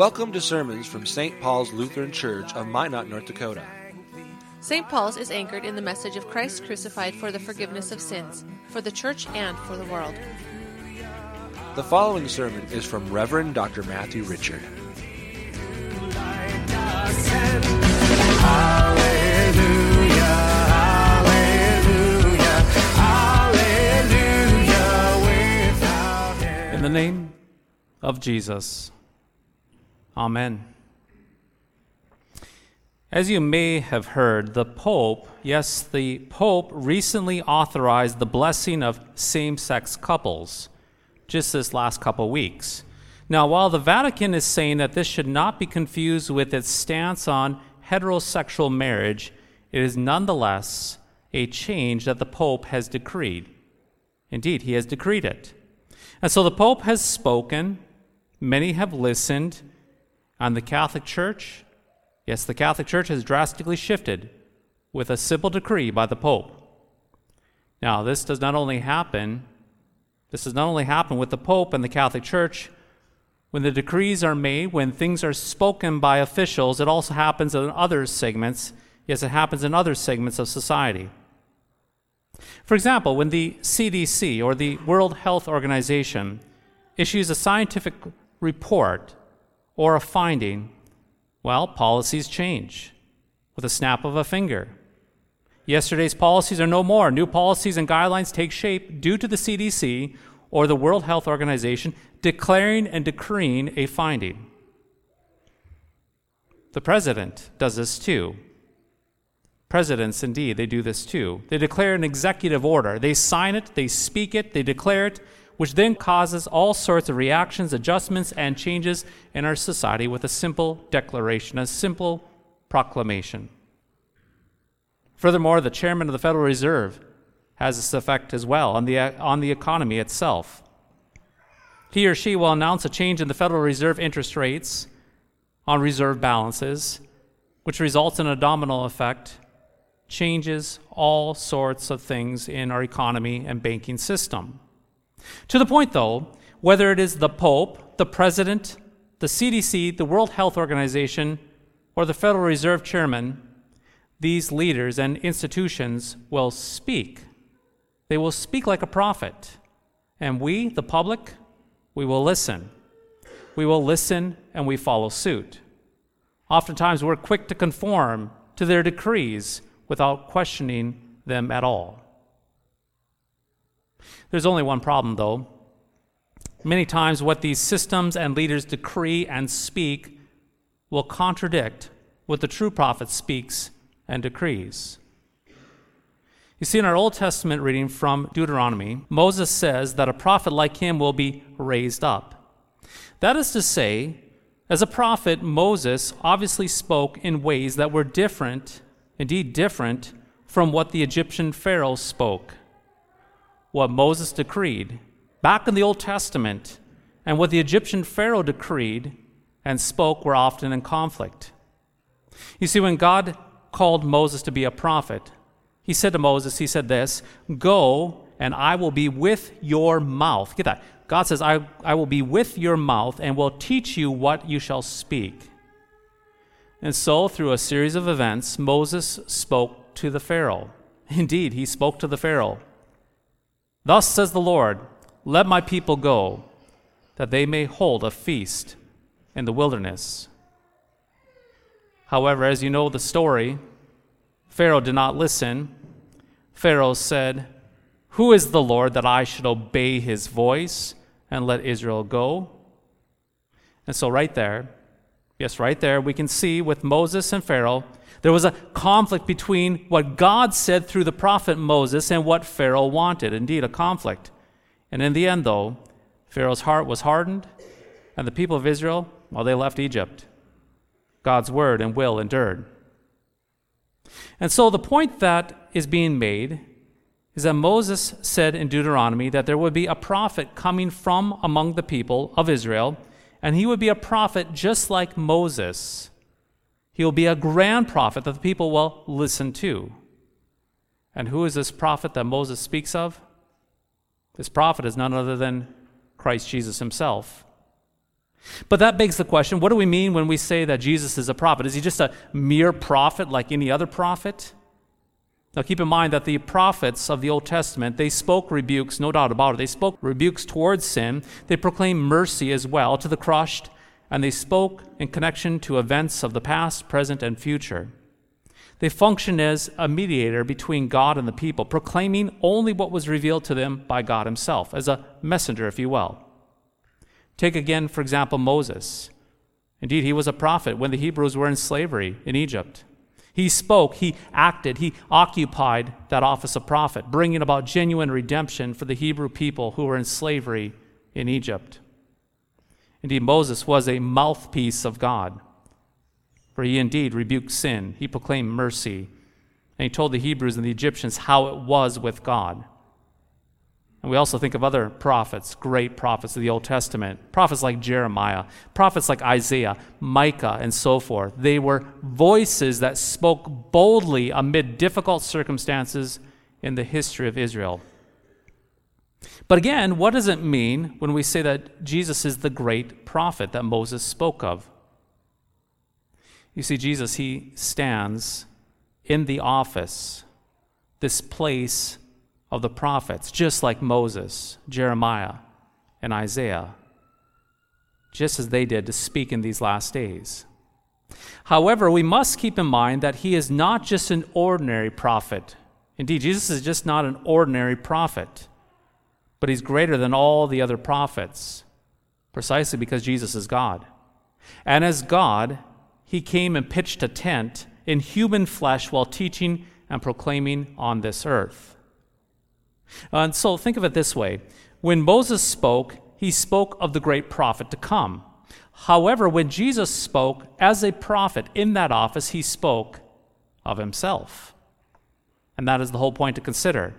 Welcome to sermons from St. Paul's Lutheran Church of Minot, North Dakota. St. Paul's is anchored in the message of Christ crucified for the forgiveness of sins, for the church and for the world. The following sermon is from Reverend Dr. Matthew Richard. In the name of Jesus. Amen. As you may have heard, the Pope, yes, the Pope recently authorized the blessing of same sex couples just this last couple weeks. Now, while the Vatican is saying that this should not be confused with its stance on heterosexual marriage, it is nonetheless a change that the Pope has decreed. Indeed, he has decreed it. And so the Pope has spoken, many have listened, and the Catholic Church, yes, the Catholic Church has drastically shifted with a simple decree by the Pope. Now, this does not only happen, this does not only happen with the Pope and the Catholic Church. When the decrees are made, when things are spoken by officials, it also happens in other segments. Yes, it happens in other segments of society. For example, when the CDC or the World Health Organization issues a scientific report or a finding, well, policies change with a snap of a finger. Yesterday's policies are no more. New policies and guidelines take shape due to the CDC or the World Health Organization declaring and decreeing a finding. The president does this too. Presidents, indeed, they do this too. They declare an executive order. They sign it, they speak it, they declare it, which then causes all sorts of reactions, adjustments, and changes in our society with a simple declaration, a simple proclamation. Furthermore, the chairman of the Federal Reserve has this effect as well on the, on the economy itself. He or she will announce a change in the Federal Reserve interest rates on reserve balances, which results in a domino effect changes all sorts of things in our economy and banking system. To the point, though, whether it is the Pope, the President, the CDC, the World Health Organization, or the Federal Reserve Chairman, these leaders and institutions will speak. They will speak like a prophet. And we, the public, we will listen. We will listen and we follow suit. Oftentimes, we're quick to conform to their decrees without questioning them at all. There's only one problem, though. Many times, what these systems and leaders decree and speak will contradict what the true prophet speaks and decrees. You see, in our Old Testament reading from Deuteronomy, Moses says that a prophet like him will be raised up. That is to say, as a prophet, Moses obviously spoke in ways that were different indeed different from what the Egyptian Pharaoh spoke. What Moses decreed back in the Old Testament and what the Egyptian Pharaoh decreed and spoke were often in conflict. You see, when God called Moses to be a prophet, he said to Moses, He said this, Go and I will be with your mouth. Get that. God says, I, I will be with your mouth and will teach you what you shall speak. And so, through a series of events, Moses spoke to the Pharaoh. Indeed, he spoke to the Pharaoh. Thus says the Lord, Let my people go, that they may hold a feast in the wilderness. However, as you know the story, Pharaoh did not listen. Pharaoh said, Who is the Lord that I should obey his voice and let Israel go? And so, right there, Yes, right there, we can see with Moses and Pharaoh, there was a conflict between what God said through the prophet Moses and what Pharaoh wanted. Indeed, a conflict. And in the end, though, Pharaoh's heart was hardened, and the people of Israel, well, they left Egypt. God's word and will endured. And so the point that is being made is that Moses said in Deuteronomy that there would be a prophet coming from among the people of Israel and he would be a prophet just like Moses. He will be a grand prophet that the people will listen to. And who is this prophet that Moses speaks of? This prophet is none other than Christ Jesus himself. But that begs the question what do we mean when we say that Jesus is a prophet? Is he just a mere prophet like any other prophet? Now keep in mind that the prophets of the Old Testament, they spoke rebukes, no doubt about it. They spoke rebukes towards sin. They proclaimed mercy as well to the crushed, and they spoke in connection to events of the past, present, and future. They functioned as a mediator between God and the people, proclaiming only what was revealed to them by God Himself, as a messenger, if you will. Take again, for example, Moses. Indeed, he was a prophet when the Hebrews were in slavery in Egypt. He spoke, he acted, he occupied that office of prophet, bringing about genuine redemption for the Hebrew people who were in slavery in Egypt. Indeed, Moses was a mouthpiece of God, for he indeed rebuked sin, he proclaimed mercy, and he told the Hebrews and the Egyptians how it was with God. And we also think of other prophets, great prophets of the Old Testament, prophets like Jeremiah, prophets like Isaiah, Micah, and so forth. They were voices that spoke boldly amid difficult circumstances in the history of Israel. But again, what does it mean when we say that Jesus is the great prophet that Moses spoke of? You see, Jesus, he stands in the office, this place of the prophets, just like Moses, Jeremiah, and Isaiah, just as they did to speak in these last days. However, we must keep in mind that he is not just an ordinary prophet. Indeed, Jesus is just not an ordinary prophet, but he's greater than all the other prophets, precisely because Jesus is God. And as God, he came and pitched a tent in human flesh while teaching and proclaiming on this earth. Uh, and so think of it this way when Moses spoke, he spoke of the great prophet to come. However, when Jesus spoke as a prophet in that office, he spoke of himself. And that is the whole point to consider.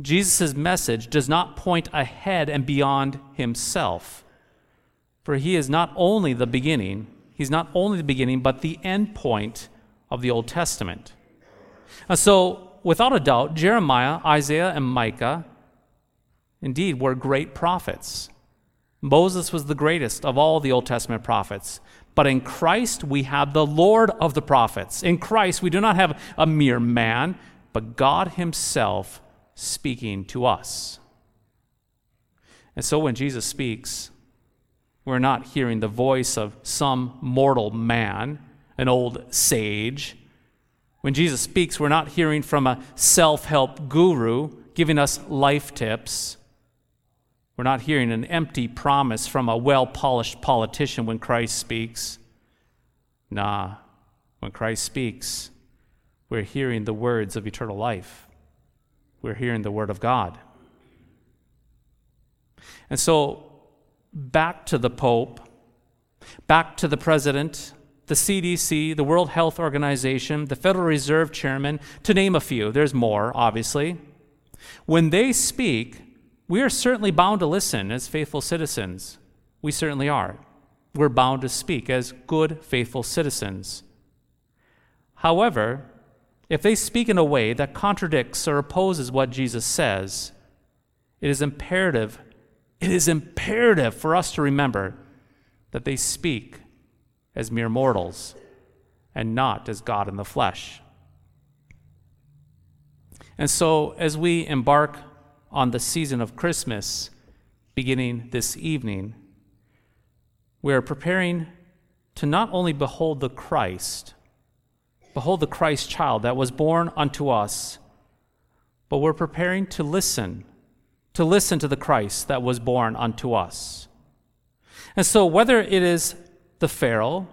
Jesus' message does not point ahead and beyond himself, for he is not only the beginning, he's not only the beginning, but the end point of the Old Testament. And so without a doubt, Jeremiah, Isaiah, and Micah indeed were great prophets. Moses was the greatest of all the Old Testament prophets. But in Christ, we have the Lord of the prophets. In Christ, we do not have a mere man, but God Himself speaking to us. And so when Jesus speaks, we're not hearing the voice of some mortal man, an old sage, when Jesus speaks, we're not hearing from a self help guru giving us life tips. We're not hearing an empty promise from a well polished politician when Christ speaks. Nah, when Christ speaks, we're hearing the words of eternal life. We're hearing the Word of God. And so, back to the Pope, back to the President, the CDC, the World Health Organization, the Federal Reserve Chairman, to name a few. There's more, obviously. When they speak, we are certainly bound to listen as faithful citizens. We certainly are. We're bound to speak as good, faithful citizens. However, if they speak in a way that contradicts or opposes what Jesus says, it is imperative, it is imperative for us to remember that they speak as mere mortals and not as God in the flesh. And so, as we embark on the season of Christmas beginning this evening, we are preparing to not only behold the Christ, behold the Christ child that was born unto us, but we're preparing to listen, to listen to the Christ that was born unto us. And so, whether it is the Pharaoh,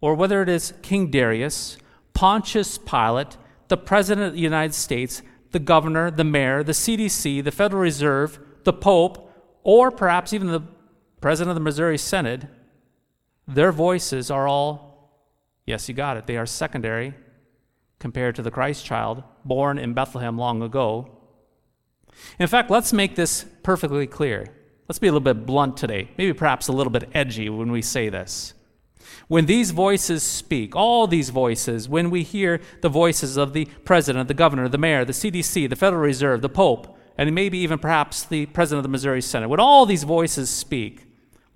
or whether it is King Darius, Pontius Pilate, the President of the United States, the governor, the mayor, the CDC, the Federal Reserve, the Pope, or perhaps even the President of the Missouri Synod, their voices are all, yes, you got it, they are secondary compared to the Christ child born in Bethlehem long ago. In fact, let's make this perfectly clear. Let's be a little bit blunt today, maybe perhaps a little bit edgy when we say this. When these voices speak, all these voices, when we hear the voices of the president, the governor, the mayor, the CDC, the Federal Reserve, the Pope, and maybe even perhaps the president of the Missouri Synod, when all these voices speak,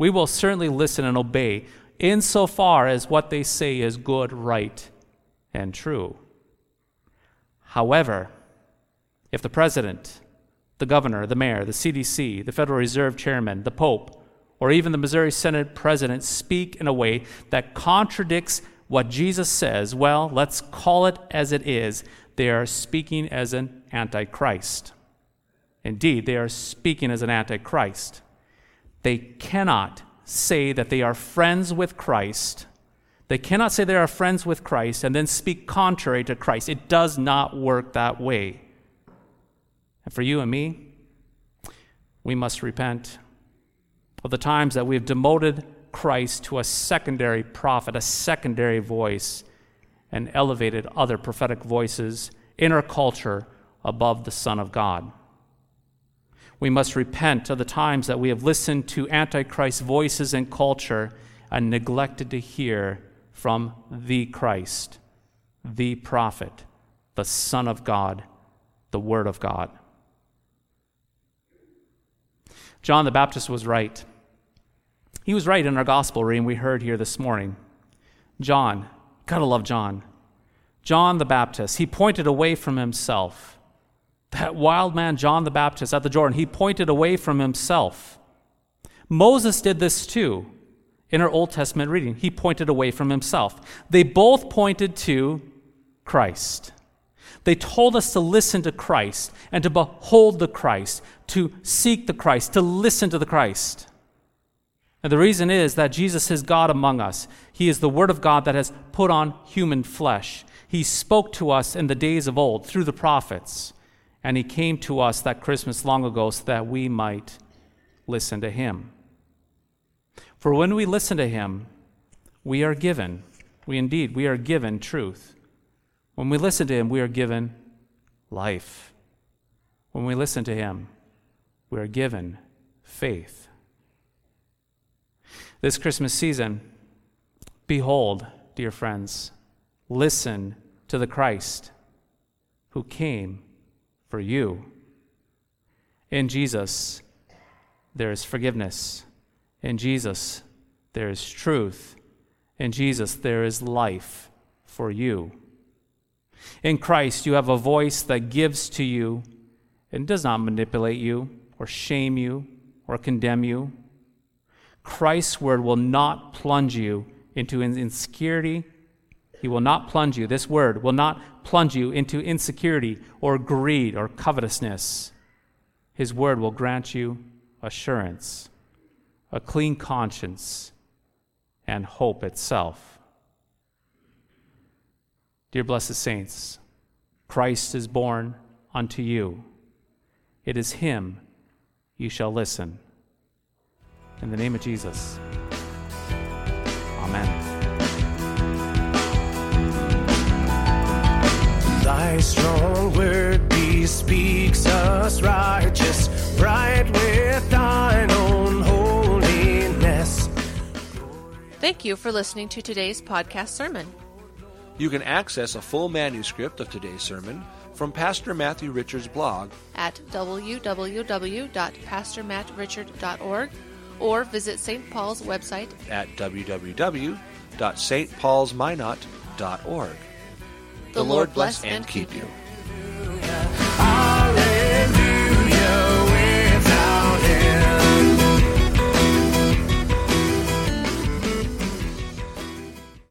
We will certainly listen and obey insofar as what they say is good, right, and true. However, if the president, the governor, the mayor, the CDC, the Federal Reserve chairman, the Pope, or even the Missouri Synod president speak in a way that contradicts what Jesus says, well, let's call it as it is. They are speaking as an antichrist. Indeed, they are speaking as an antichrist. They cannot say that they are friends with Christ. They cannot say they are friends with Christ and then speak contrary to Christ. It does not work that way. And for you and me, we must repent of the times that we have demoted Christ to a secondary prophet, a secondary voice, and elevated other prophetic voices in our culture above the Son of God. We must repent of the times that we have listened to Antichrist voices in culture and neglected to hear from the Christ, the prophet, the Son of God, the Word of God. John the Baptist was right. He was right in our gospel reading we heard here this morning. John, gotta love John. John the Baptist, he pointed away from himself. That wild man, John the Baptist, at the Jordan, he pointed away from himself. Moses did this too in our Old Testament reading. He pointed away from himself. They both pointed to Christ. They told us to listen to Christ and to behold the Christ, to seek the Christ, to listen to the Christ. And the reason is that Jesus is God among us. He is the Word of God that has put on human flesh. He spoke to us in the days of old through the prophets, and He came to us that Christmas long ago so that we might listen to Him. For when we listen to Him, we are given, we indeed, we are given truth. When we listen to Him, we are given life. When we listen to Him, we are given faith. This Christmas season, behold, dear friends, listen to the Christ who came for you. In Jesus, there is forgiveness. In Jesus, there is truth. In Jesus, there is life for you. In Christ, you have a voice that gives to you and does not manipulate you or shame you or condemn you. Christ's word will not plunge you into insecurity. He will not plunge you, this word will not plunge you into insecurity or greed or covetousness. His word will grant you assurance, a clean conscience, and hope itself. Dear blessed saints, Christ is born unto you. It is him you shall listen. In the name of Jesus. Amen. Thy strong word bespeaks us righteous, right with thine own holiness. Thank you for listening to today's podcast sermon. You can access a full manuscript of today's sermon from Pastor Matthew Richards' blog at www.pastormattrichard.org or visit St. Paul's website at www.stpaulsminot.org. The, Lord bless and keep you.